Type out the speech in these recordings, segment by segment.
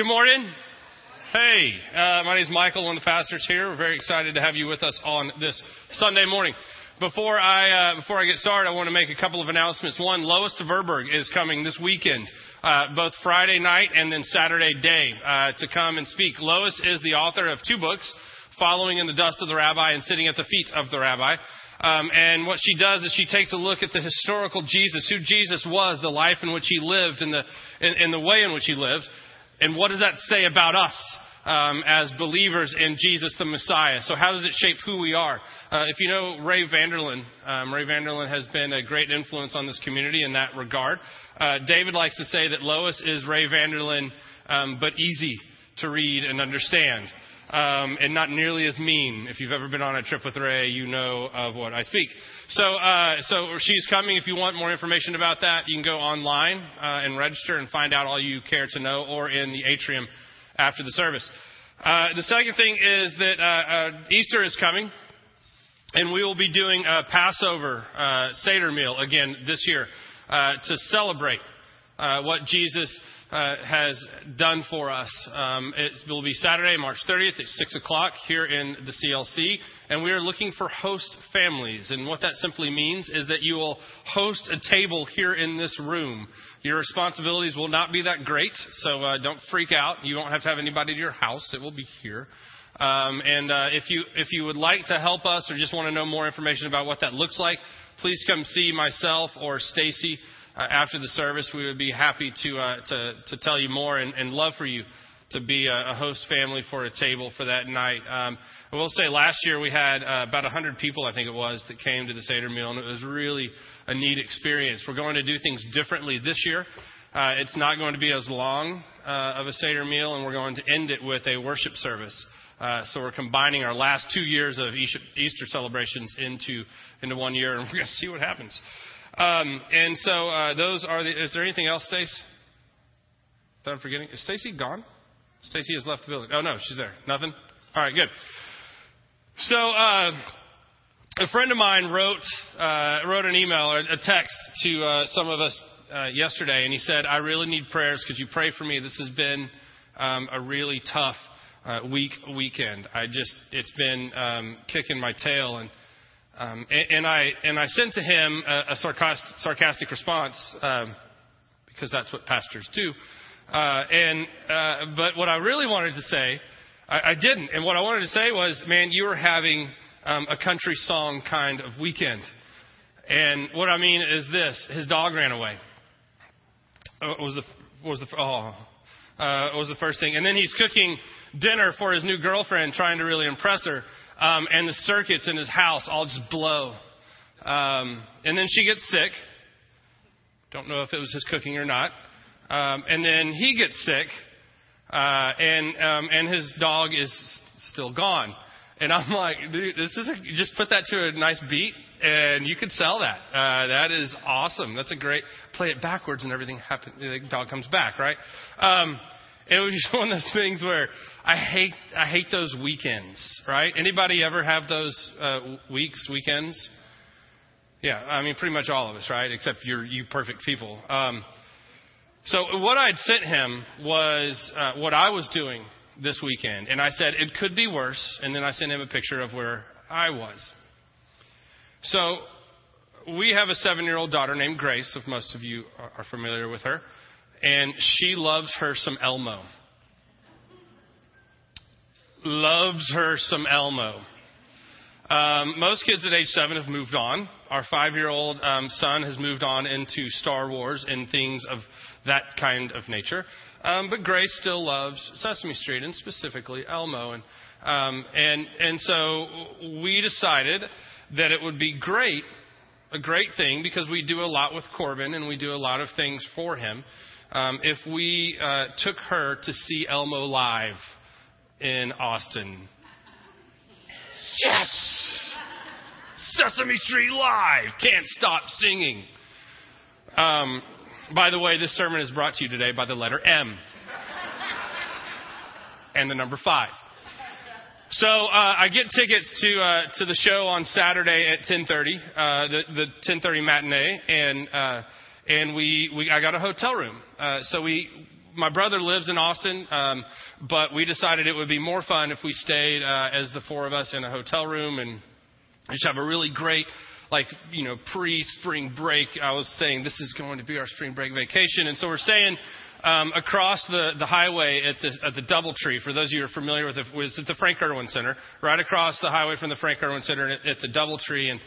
Good morning. Hey, uh, my name is Michael, one of the pastors here. We're very excited to have you with us on this Sunday morning. Before I uh, before I get started, I want to make a couple of announcements. One, Lois Tverberg is coming this weekend, uh, both Friday night and then Saturday day, uh, to come and speak. Lois is the author of two books, "Following in the Dust of the Rabbi" and "Sitting at the Feet of the Rabbi." Um, and what she does is she takes a look at the historical Jesus, who Jesus was, the life in which he lived, and the in the way in which he lived, and what does that say about us? um, as believers in Jesus the Messiah. So, how does it shape who we are? Uh, if you know Ray Vander Laan, um, Ray Vander Laan has been a great influence on this community in that regard. Uh, David likes to say that Lois is Ray Vander Laan, um, but easy to read and understand. Um, and not nearly as mean. If you've ever been on a trip with Ray, you know of what I speak. So, uh, so she's coming. If you want more information about that, you can go online uh, and register and find out all you care to know, or in the atrium after the service. Uh, the second thing is that uh, uh, Easter is coming, and we will be doing a Passover uh, Seder meal again this year uh, to celebrate uh, what Jesus uh, has done for us. Um, it will be Saturday, March 30th at 6 o'clock here in the CLC, and we are looking for host families. And what that simply means is that you will host a table here in this room. Your responsibilities will not be that great, so uh, don't freak out. You won't have to have anybody to your house. It will be here. Um, and uh, if you if you would like to help us or just want to know more information about what that looks like, please come see myself or Stacy uh, after the service. We would be happy to uh, to to tell you more and, and love for you to be a, a, host family for a table for that night. Um, I will say last year we had uh, about 100 people, I think it was, that came to the Seder meal, and it was really a neat experience. We're going to do things differently this year. Uh, it's not going to be as long uh, of a Seder meal, and we're going to end it with a worship service. Uh, so we're combining our last two years of Easter celebrations into into one year, and we're going to see what happens. Um, and so uh, those are the. Is there anything else, Stace? That I'm forgetting. Is Stacy gone? Stacy has left the building. Oh no, she's there. Nothing. All right, good. So uh, a friend of mine wrote uh, wrote an email or a text to uh, some of us uh, yesterday, and he said, "I really need prayers. Could you pray for me? This has been um, a really tough uh, week weekend. I just it's been um, kicking my tail and." Um, and, and, I and I sent to him a, a sarcastic, sarcastic response um, because that's what pastors do. Uh, and uh, but what I really wanted to say, I, I, didn't. And what I wanted to say was, man, you were having um, a country song kind of weekend. And what I mean is this: his dog ran away. Uh, was the was the oh uh, was the first thing, and then he's cooking dinner for his new girlfriend, trying to really impress her. Um, and the circuits in his house all just blow. Um, and then she gets sick. Don't know if it was his cooking or not. Um, and then he gets sick, uh, and um, and his dog is still gone. And I'm like, dude, this is a, just put that to a nice beat, and you could sell that. Uh, that is awesome. That's a great play it backwards, and everything happens. The dog comes back, right? Um, it was just one of those things where I hate I hate those weekends, right? Anybody ever have those uh, weeks, weekends? Yeah, I mean, pretty much all of us, right? Except you're you perfect people. Um, so what I'd sent him was uh, what I was doing this weekend, and I said it could be worse, and then I sent him a picture of where I was. So we have a seven-year-old daughter named Grace, if most of you are familiar with her, and she loves her some Elmo. Loves her some Elmo. Um, most kids at age seven have moved on. Our five year old um, son has moved on into Star Wars and things of that kind of nature. Um, but Grace still loves Sesame Street and specifically Elmo. And, um, and, and so we decided that it would be great, a great thing, because we do a lot with Corbin and we do a lot of things for him, um, if we uh, took her to see Elmo live in Austin. Yes! Sesame Street Live! Can't stop singing. Um, by the way, this sermon is brought to you today by the letter M and the number five. So uh, I get tickets to uh, to the show on Saturday at 10:30, uh, the the 10:30 matinee, and uh, and we, we I got a hotel room. Uh, so we my brother lives in Austin, um, but we decided it would be more fun if we stayed uh, as the four of us in a hotel room and just have a really great like you know pre-spring break. I was saying this is going to be our spring break vacation, and so we're staying um, across the, the highway at the at the DoubleTree. For those of you who are familiar with it, was at the Frank Erwin Center, right across the highway from the Frank Erwin Center at, at the DoubleTree, and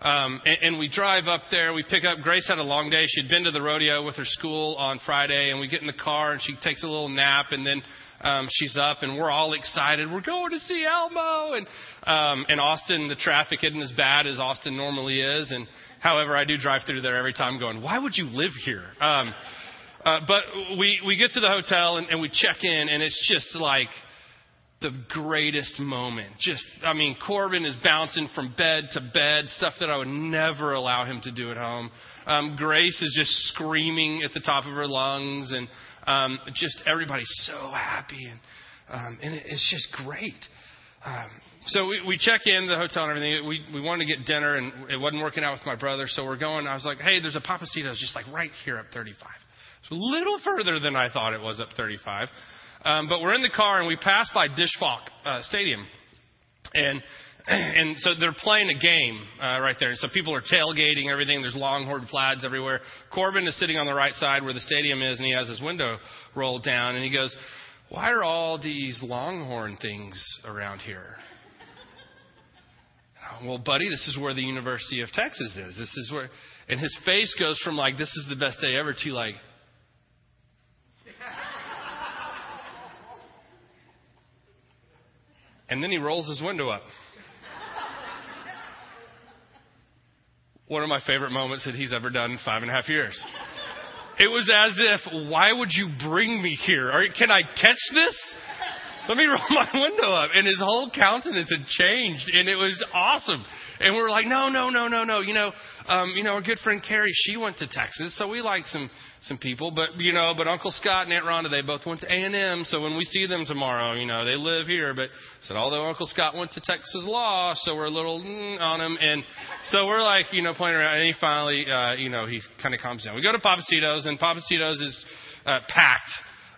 um, and, and we drive up there. We pick up. Grace had a long day. She'd been to the rodeo with her school on Friday, and we get in the car and she takes a little nap, and then um, she's up, and we're all excited. We're going to see Elmo, and um, in Austin, the traffic isn't as bad as Austin normally is, and however, I do drive through there every time, going, why would you live here? Um, uh, but we we get to the hotel and, and we check in, and it's just like the greatest moment. Just, I mean, Corbin is bouncing from bed to bed, stuff that I would never allow him to do at home. Um, Grace is just screaming at the top of her lungs, and um, just everybody's so happy, and um, and it's just great. Um, so we, we check in the hotel and everything. We we wanted to get dinner, and it wasn't working out with my brother, so we're going. I was like, hey, there's a Pappasito's just like right here up 35. It's a little further than I thought it was up 35. Um, but we're in the car and we pass by Disch Falk uh, Stadium, and and so they're playing a game uh, right there. And so people are tailgating everything. There's Longhorn flags everywhere. Corbin is sitting on the right side where the stadium is, and he has his window rolled down, and he goes, "Why are all these Longhorn things around here?" Well, buddy, this is where the University of Texas is. This is where, and his face goes from like, "This is the best day ever" to like, And then he rolls his window up. One of my favorite moments that he's ever done in five and a half years. It was as if, why would you bring me here? Or, can I catch this? Let me roll my window up. And his whole countenance had changed, and it was awesome. And we were like, no, no, no, no, no. You know, um, you know, our good friend Carrie, she went to Texas, so we like some some people. But you know, but Uncle Scott and Aunt Rhonda, they both went to A and M. So when we see them tomorrow, you know, they live here. But said although Uncle Scott went to Texas law, so we're a little mm, on him. And so we're like, you know, playing around. And he finally, uh, you know, he kind of calms down. We go to Pappasito's, and Pappasito's is uh, packed.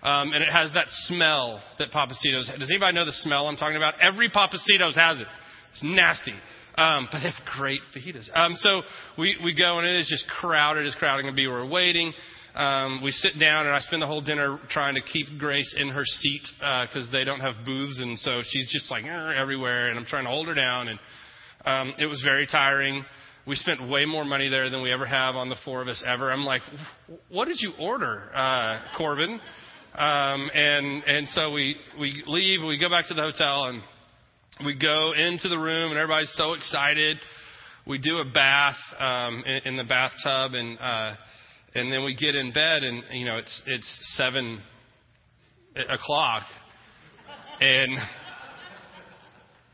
Um, and it has that smell that Pappasito's. Does anybody know the smell I'm talking about? Every Pappasito's has it. It's nasty. Um, but they have great fajitas. Um, so we, we go and it is just crowded as crowded can be. We're waiting. Um, we sit down and I spend the whole dinner trying to keep Grace in her seat because uh, they don't have booths and so she's just like everywhere and I'm trying to hold her down and um, it was very tiring. We spent way more money there than we ever have on the four of us ever. I'm like, what did you order, uh, Corbin? Um, and and so we we leave. We go back to the hotel and we go into the room and everybody's so excited. We do a bath um, in, in the bathtub and uh, and then we get in bed and you know it's it's seven o'clock and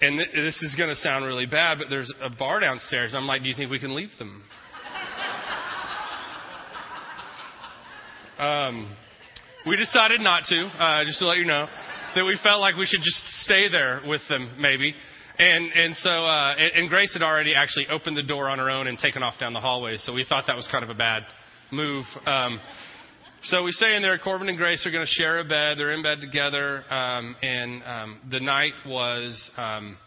and this is going to sound really bad, but there's a bar downstairs. I'm like, do you think we can leave them? um, we decided not to, uh, just to let you know that we felt like we should just stay there with them, maybe. And and so uh, and, and Grace had already actually opened the door on her own and taken off down the hallway, so we thought that was kind of a bad move. Um, so we stay in there. Corbin and Grace are going to share a bed. They're in bed together, um, and um, the night was um,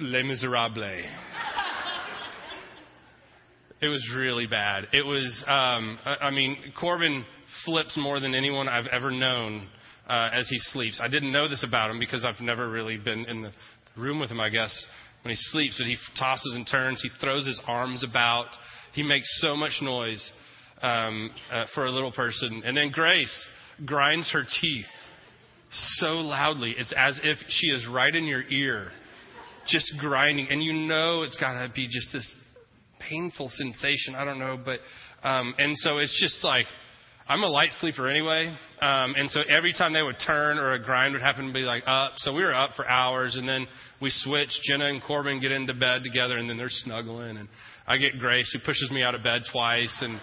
Les Miserables. it was really bad. It was. Um, I, mean, Corbin flips more than anyone I've ever known uh, as he sleeps. I didn't know this about him because I've never really been in the room with him, I guess, when he sleeps. But he tosses and turns. He throws his arms about. He makes so much noise um, uh, for a little person. And then Grace grinds her teeth so loudly. It's as if she is right in your ear, just grinding. And you know it's got to be just this painful sensation. I don't know. But, um, and so it's just like, I'm a light sleeper anyway, um, and so every time they would turn or a grind would happen to be like up. So we were up for hours, and then we switched. Jenna and Corbin get into bed together, and then they're snuggling, and I get Grace who pushes me out of bed twice, and it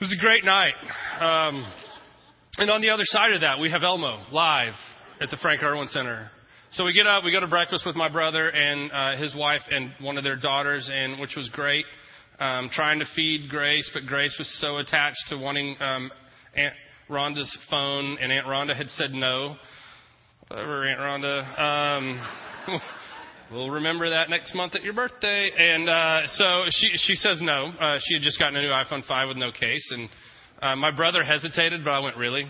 was a great night. Um, and on the other side of that, we have Elmo live at the Frank Erwin Center. So we get up, we go to breakfast with my brother and uh, his wife and one of their daughters, and which was great um, trying to feed Grace, but Grace was so attached to wanting um, Aunt Rhonda's phone, and Aunt Rhonda had said no. Whatever, Aunt Rhonda. Um, we'll remember that next month at your birthday. And uh, so she she says no. Uh, she had just gotten a new iPhone 5 with no case, and uh, my brother hesitated, but I went really.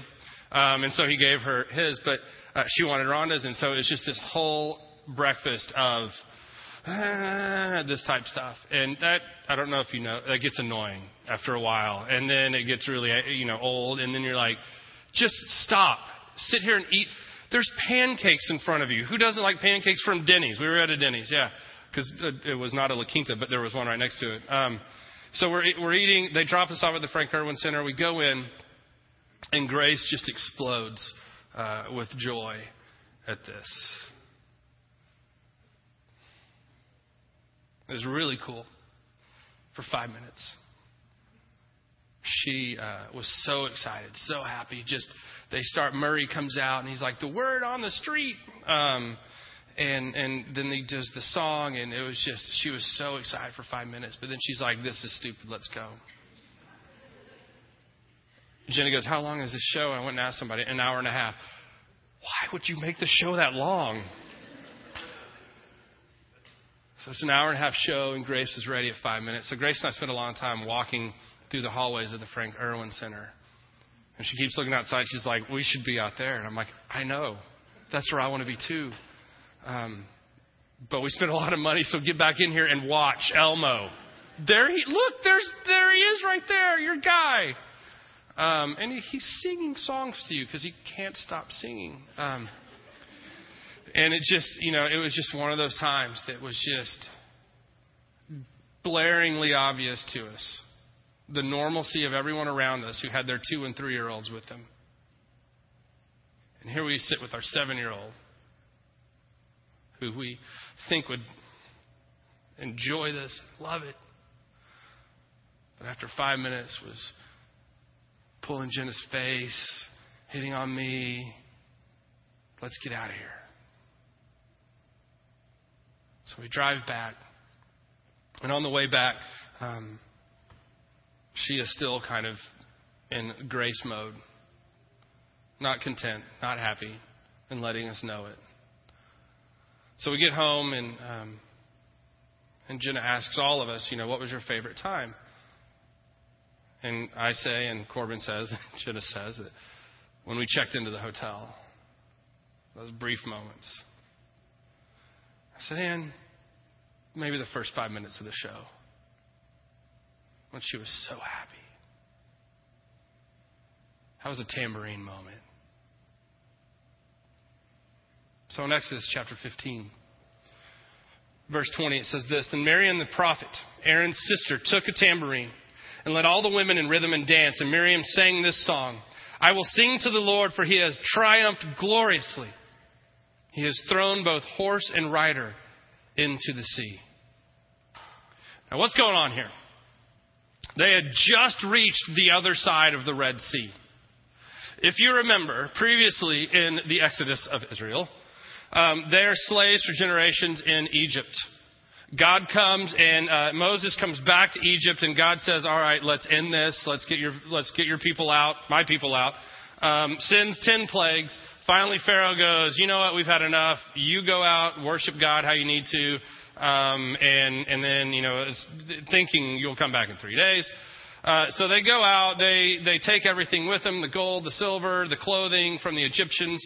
Um, and so he gave her his, but uh, she wanted Rhonda's, and so it's just this whole breakfast of ah, this type stuff. And that I don't know if you know that gets annoying after a while, and then it gets really you know old, and then you're like, just stop, sit here and eat. There's pancakes in front of you. Who doesn't like pancakes from Denny's? We were at a Denny's, yeah, because it was not a La Quinta, but there was one right next to it. Um, so we're we're eating. They drop us off at the Frank Erwin Center. We go in, and Grace just explodes uh, with joy at this. It was really cool for five minutes. She uh, was so excited, so happy. Just they start. Murray comes out and he's like, "The word on the street." Um, and and then he does the song, and it was just she was so excited for five minutes. But then she's like, "This is stupid. Let's go." Jenny goes, "How long is this show?" I went and asked somebody, "An hour and a half." Why would you make the show that long? It's an hour and a half show, and Grace was ready at five minutes. So Grace and I spent a long time walking through the hallways of the Frank Erwin Center. And she keeps looking outside. She's like, We should be out there. And I'm like, I know. That's where I want to be too. Um, but we spent a lot of money, so get back in here and watch Elmo. There he look, there's there he is right there, your guy. Um, and he, he's singing songs to you because he can't stop singing. Um, and it just, you know, it was just one of those times that was just blaringly obvious to us the normalcy of everyone around us who had their two and three year olds with them. And here we sit with our seven year old who we think would enjoy this, love it. But after five minutes was pulling Jenna's face, hitting on me. Let's get out of here. So we drive back. And on the way back, um, she is still kind of in grace mode, not content, not happy, and letting us know it. So we get home, and um, and Jenna asks all of us, you know, what was your favorite time? And I say, and Corbin says, and Jenna says that when we checked into the hotel, those brief moments. I said, Ann, maybe the first five minutes of the show when she was so happy. That was a tambourine moment. So in Exodus chapter 15, verse 20, it says this Then Miriam the prophet, Aaron's sister, took a tambourine and led all the women in rhythm and dance. And Miriam sang this song I will sing to the Lord, for he has triumphed gloriously. He has thrown both horse and rider into the sea. Now, what's going on here? They had just reached the other side of the Red Sea. If you remember, previously in the Exodus of Israel, um, they are slaves for generations in Egypt. God comes and uh, Moses comes back to Egypt, and God says, "All right, let's end this. Let's get your let's get your people out, my people out." Um, sends ten plagues. Finally, Pharaoh goes, "You know what? We've had enough. You go out, worship God how you need to." Um, and and then you know thinking you'll come back in three days. Uh, so they go out. They they take everything with them: the gold, the silver, the clothing from the Egyptians.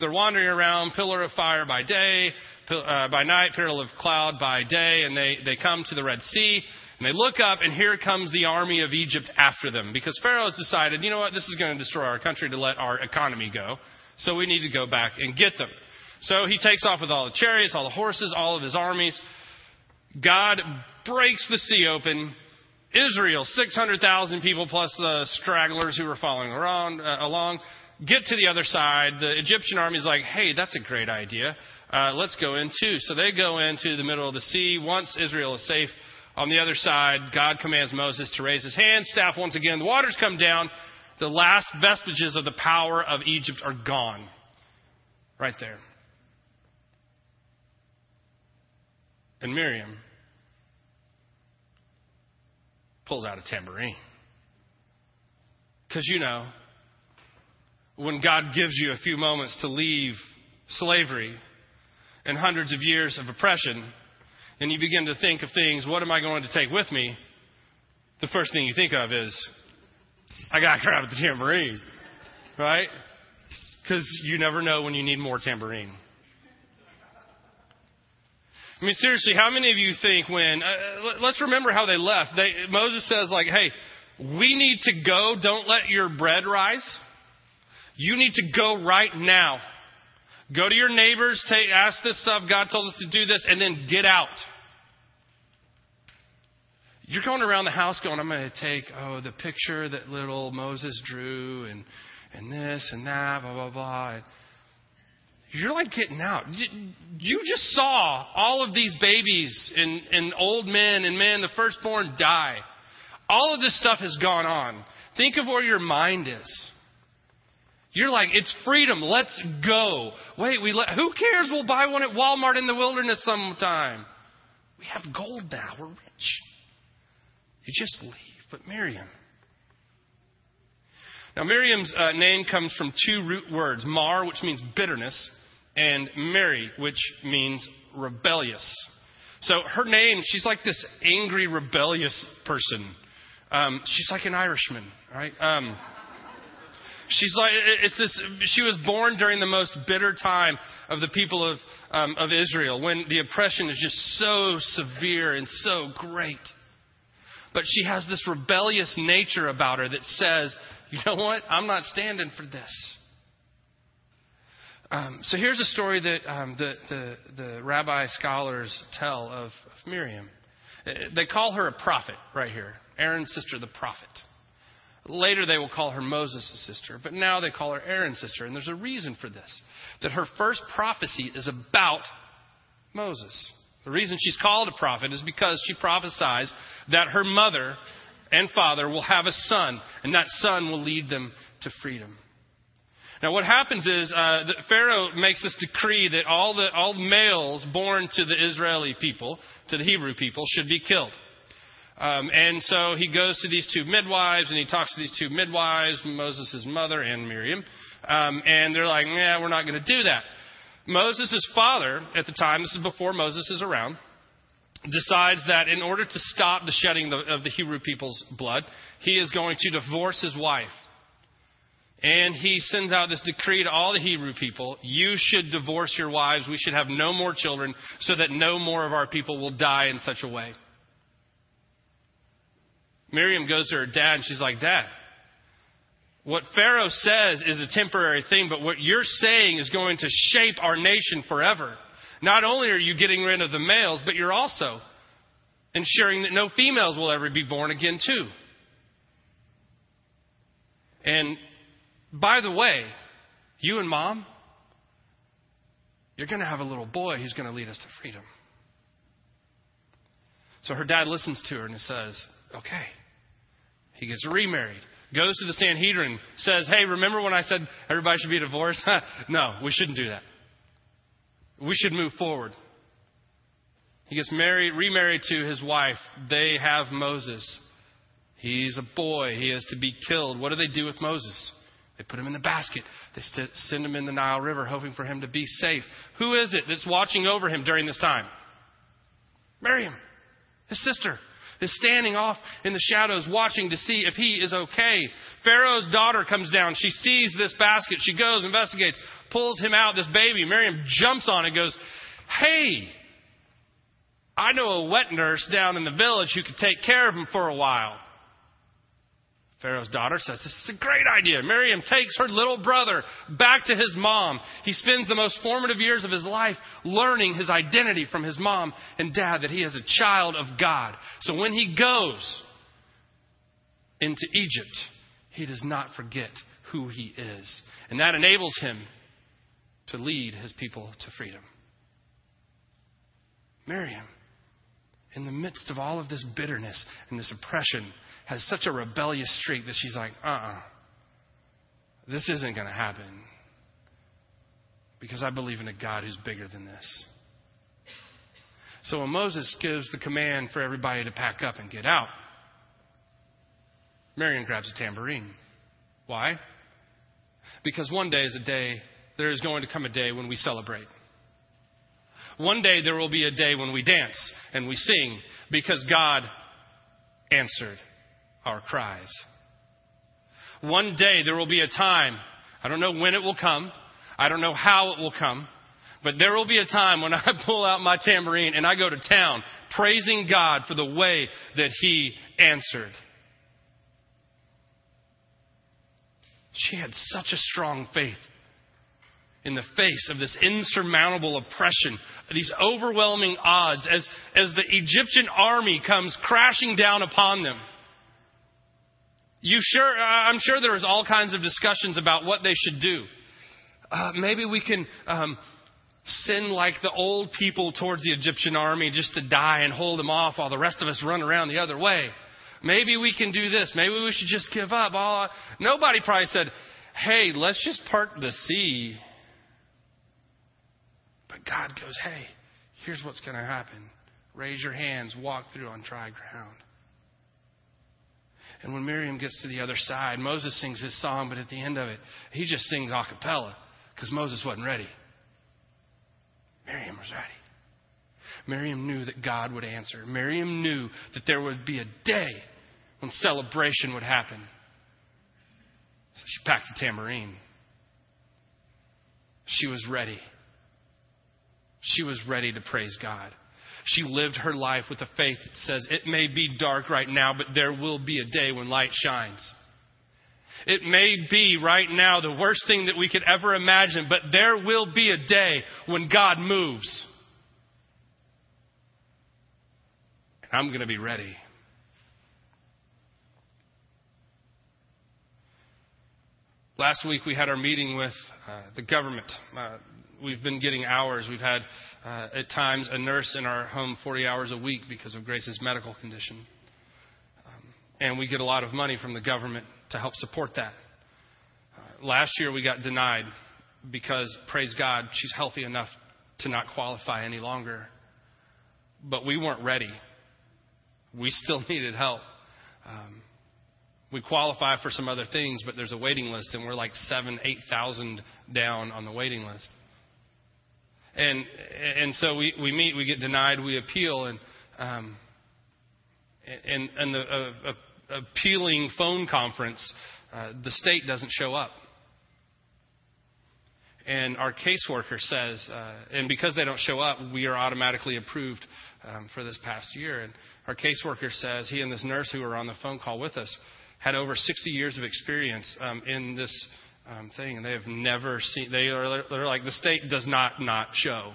They're wandering around, pillar of fire by day, uh, by night, pillar of cloud by day, and they they come to the Red Sea. And they look up, and here comes the army of Egypt after them because Pharaoh has decided, you know what, this is going to destroy our country to let our economy go. So we need to go back and get them. So he takes off with all the chariots, all the horses, all of his armies. God breaks the sea open. Israel, 600,000 people plus the stragglers who were following around, uh, along, get to the other side. The Egyptian army is like, hey, that's a great idea. Uh, let's go in too. So they go into the middle of the sea. Once Israel is safe on the other side, God commands Moses to raise his hand, staff once again. The waters come down. The last vestiges of the power of Egypt are gone. Right there. And Miriam pulls out a tambourine. Because, you know, when God gives you a few moments to leave slavery and hundreds of years of oppression, and you begin to think of things, what am I going to take with me? The first thing you think of is, I got to grab the tambourine, right? Because you never know when you need more tambourine. I mean, seriously, how many of you think when, uh, let's remember how they left. They, Moses says, like, hey, we need to go. Don't let your bread rise. You need to go right now. Go to your neighbors, take, ask this stuff. God told us to do this, and then get out. You're going around the house going, I'm going to take, oh, the picture that little Moses drew, and, and this and that, blah, blah, blah. You're like getting out. You just saw all of these babies and, and old men and men, the firstborn, die. All of this stuff has gone on. Think of where your mind is. You're like, it's freedom. Let's go. Wait, we let, who cares? We'll buy one at Walmart in the wilderness sometime. We have gold now. We're rich. You just leave. But Miriam. Now, Miriam's uh, name comes from two root words mar, which means bitterness, and Mary, which means rebellious. So her name, she's like this angry, rebellious person. Um, she's like an Irishman, right? Um, she's like it's this. She was born during the most bitter time of the people of um, of Israel, when the oppression is just so severe and so great. But she has this rebellious nature about her that says, you know what? I'm not standing for this. Um, so here's a story that um, the, the, the, rabbi scholars tell of, of Miriam. Uh, they call her a prophet right here, Aaron's sister, the prophet. Later they will call her Moses' sister, but now they call her Aaron's sister. And there's a reason for this that her first prophecy is about Moses. The reason she's called a prophet is because she prophesies that her mother and father will have a son, and that son will lead them to freedom. Now, what happens is uh, Pharaoh makes this decree that all the all males born to the Israeli people, to the Hebrew people, should be killed. Um, and so he goes to these two midwives and he talks to these two midwives, Moses' mother and Miriam. Um, and they're like, yeah, we're not going to do that. Moses' father, at the time, this is before Moses is around, decides that in order to stop the shedding of the Hebrew people's blood, he is going to divorce his wife. And he sends out this decree to all the Hebrew people you should divorce your wives. We should have no more children so that no more of our people will die in such a way. Miriam goes to her dad and she's like, Dad, what Pharaoh says is a temporary thing, but what you're saying is going to shape our nation forever. Not only are you getting rid of the males, but you're also ensuring that no females will ever be born again, too. And by the way, you and mom, you're going to have a little boy who's going to lead us to freedom. So her dad listens to her and says, Okay. He gets remarried goes to the Sanhedrin, says, Hey, remember when I said everybody should be divorced? no, we shouldn't do that. We should move forward. He gets married, remarried to his wife. They have Moses. He's a boy. He is to be killed. What do they do with Moses? They put him in the basket. They send him in the Nile River, hoping for him to be safe. Who is it that's watching over him during this time? Miriam, his sister is standing off in the shadows watching to see if he is okay. Pharaoh's daughter comes down. She sees this basket. She goes, investigates, pulls him out, this baby. Miriam jumps on it, goes, Hey, I know a wet nurse down in the village who could take care of him for a while. Pharaoh's daughter says, This is a great idea. Miriam takes her little brother back to his mom. He spends the most formative years of his life learning his identity from his mom and dad that he is a child of God. So when he goes into Egypt, he does not forget who he is. And that enables him to lead his people to freedom. Miriam, in the midst of all of this bitterness and this oppression, has such a rebellious streak that she's like, uh uh-uh, uh this isn't going to happen. Because I believe in a God who's bigger than this. So when Moses gives the command for everybody to pack up and get out, Miriam grabs a tambourine. Why? Because one day is a day, there is going to come a day when we celebrate. One day there will be a day when we dance and we sing because God answered our cries. One day there will be a time, I don't know when it will come, I don't know how it will come, but there will be a time when I pull out my tambourine and I go to town praising God for the way that He answered. She had such a strong faith in the face of this insurmountable oppression, these overwhelming odds, as, as the Egyptian army comes crashing down upon them. You sure, I'm sure there was all kinds of discussions about what they should do. Uh, maybe we can um, send like the old people towards the Egyptian army just to die and hold them off while the rest of us run around the other way. Maybe we can do this. Maybe we should just give up. All, nobody probably said, hey, let's just part the sea. But God goes, hey, here's what's going to happen. Raise your hands, walk through on dry ground. And when Miriam gets to the other side, Moses sings his song, but at the end of it, he just sings a cappella because Moses wasn't ready. Miriam was ready. Miriam knew that God would answer. Miriam knew that there would be a day when celebration would happen. So she packed a tambourine. She was ready. She was ready to praise God. She lived her life with a faith that says, It may be dark right now, but there will be a day when light shines. It may be right now the worst thing that we could ever imagine, but there will be a day when God moves. And I'm going to be ready. Last week we had our meeting with uh, the government. Uh, we've been getting hours. We've had, uh, at times, a nurse in our home 40 hours a week because of Grace's medical condition. Um, and we get a lot of money from the government to help support that. Uh, last year we got denied because, praise God, she's healthy enough to not qualify any longer. But we weren't ready. We still needed help. Um, we qualify for some other things, but there's a waiting list, and we're like seven, eight thousand down on the waiting list. And and so we, we meet, we get denied, we appeal, and um, and and the uh, uh, appealing phone conference, uh, the state doesn't show up. And our caseworker says, uh, and because they don't show up, we are automatically approved um, for this past year. And our caseworker says he and this nurse who were on the phone call with us had over 60 years of experience um, in this um, thing, and they have never seen. They are they're like the state does not not show.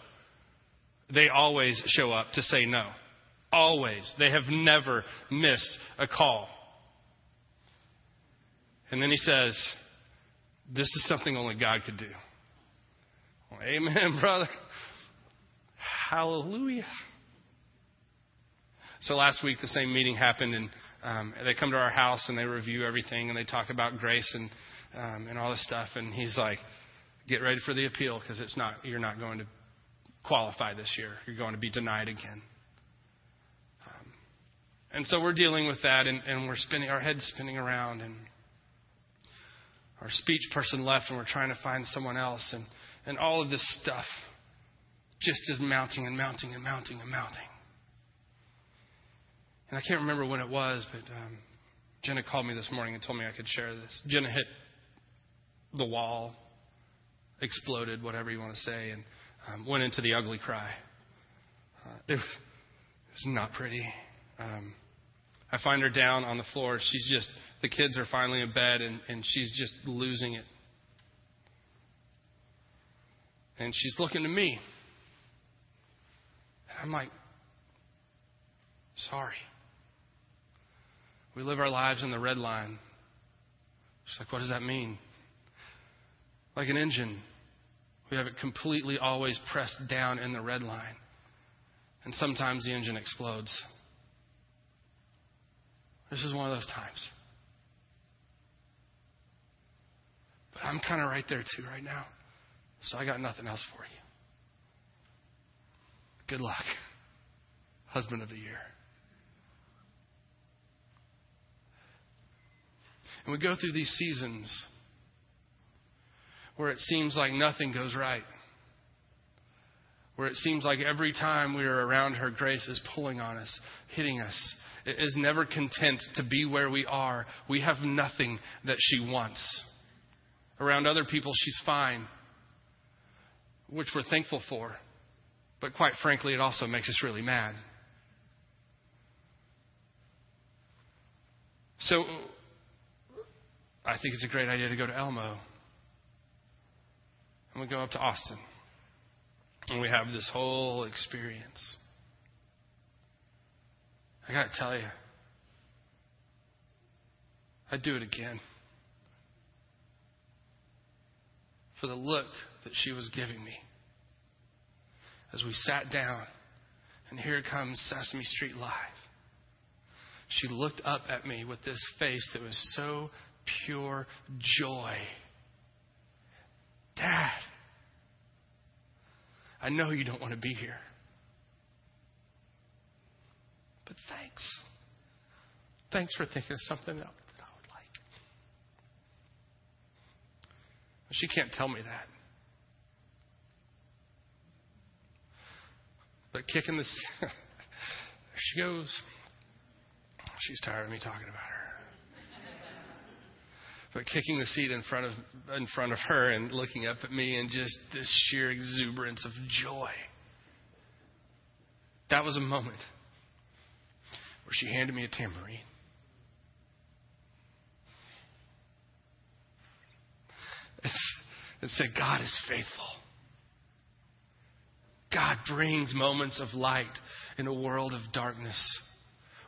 They always show up to say no. Always. They have never missed a call. And then he says, This is something only God could do. Well, amen, brother. Hallelujah. So last week, the same meeting happened, and um, they come to our house and they review everything and they talk about grace and um, and all this stuff. And he's like, "Get ready for the appeal because it's not you're not going to qualify this year. You're going to be denied again." Um, and so we're dealing with that, and, and we're spinning our heads spinning around and our speech person left and we're trying to find someone else and, and all of this stuff just is mounting and mounting and mounting and mounting. And I can't remember when it was, but um, Jenna called me this morning and told me I could share this. Jenna hit the wall, exploded, whatever you want to say, and um, went into the ugly cry. Uh, it, it, was not pretty. Um, I find her down on the floor. She's just, the kids are finally in bed, and, and she's just losing it. And she's looking to me. And I'm like, sorry. We live our lives in the red line. She's like, what does that mean? Like an engine. We have it completely always pressed down in the red line. And sometimes the engine explodes. This is one of those times. But I'm kind of right there too right now. So I got nothing else for you. Good luck. Husband of the year. And we go through these seasons where it seems like nothing goes right. Where it seems like every time we are around her, grace is pulling on us, hitting us. It is never content to be where we are. We have nothing that she wants. Around other people, she's fine, which we're thankful for. But quite frankly, it also makes us really mad. So I think it's a great idea to go to Elmo. And we go up to Austin. And we have this whole experience. I got to tell you, I'd do it again. For the look that she was giving me as we sat down, and here comes Sesame Street Live. She looked up at me with this face that was so pure joy. Dad, I know you don't want to be here. But thanks. Thanks for thinking of something that I would like. She can't tell me that. But kicking this, there she goes. She's tired of me talking about her but kicking the seat in front of in front of her and looking up at me and just this sheer exuberance of joy. That was a moment where she handed me a tambourine. and said, God is faithful. God brings moments of light in a world of darkness.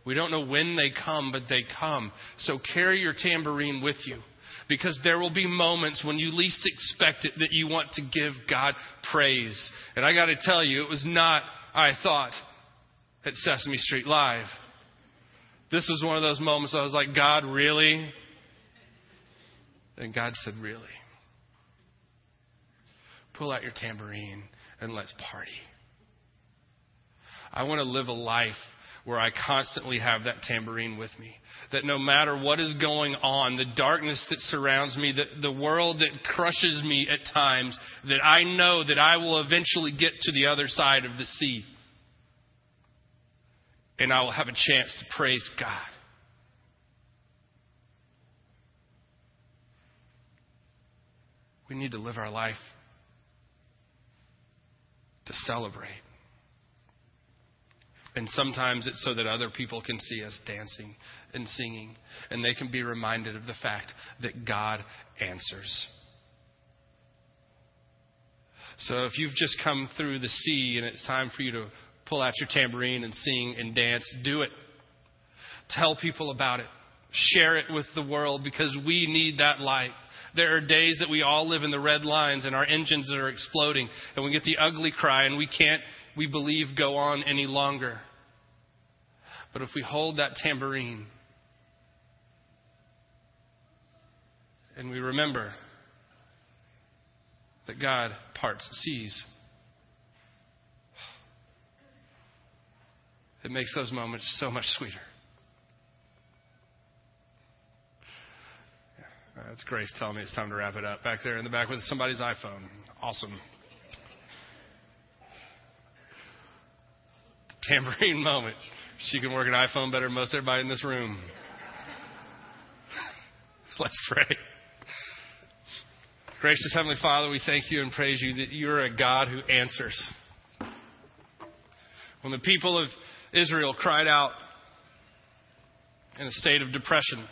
We don't know when they come, but they come. So carry your tambourine with you because there will be moments when you least expect it that you want to give God praise. And I got to tell you, it was not, I thought, at Sesame Street Live. This was one of those moments I was like, God, really? And God said, Really? Pull out your tambourine and let's party. I want to live a life where I constantly have that tambourine with me. That no matter what is going on, the darkness that surrounds me, the, the world that crushes me at times, that I know that I will eventually get to the other side of the sea. And I will have a chance to praise God. We need to live our life to celebrate. And sometimes it's so that other people can see us dancing and singing, and they can be reminded of the fact that God answers. So if you've just come through the sea and it's time for you to pull out your tambourine and sing and dance, do it. Tell people about it. Share it with the world because we need that light. There are days that we all live in the red lines and our engines are exploding and we get the ugly cry and we can't, we believe, go on any longer. But if we hold that tambourine and we remember that God parts seas, it makes those moments so much sweeter. That's Grace telling me it's time to wrap it up. Back there in the back with somebody's iPhone. Awesome. Tambourine moment. She can work an iPhone better than most everybody in this room. Let's pray. Gracious Heavenly Father, we thank you and praise you that you're a God who answers. When the people of Israel cried out in a state of depression,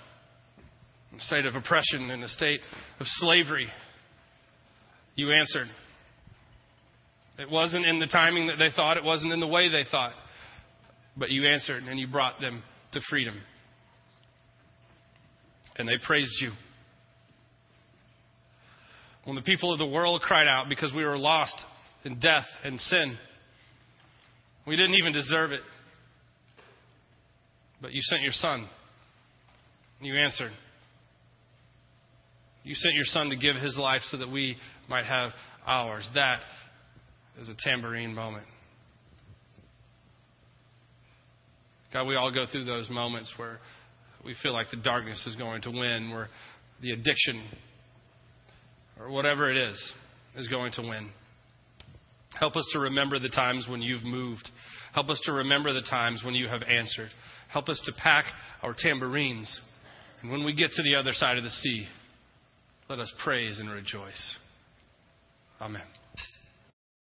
in a state of oppression, in a state of slavery, you answered. It wasn't in the timing that they thought, it wasn't in the way they thought. But you answered and you brought them to freedom. And they praised you. When the people of the world cried out because we were lost in death and sin, we didn't even deserve it. But you sent your son. You answered. You sent your son to give his life so that we might have ours. That is a tambourine moment. God, we all go through those moments where we feel like the darkness is going to win, where the addiction or whatever it is, is going to win. Help us to remember the times when you've moved. Help us to remember the times when you have answered. Help us to pack our tambourines. And when we get to the other side of the sea, let us praise and rejoice. Amen.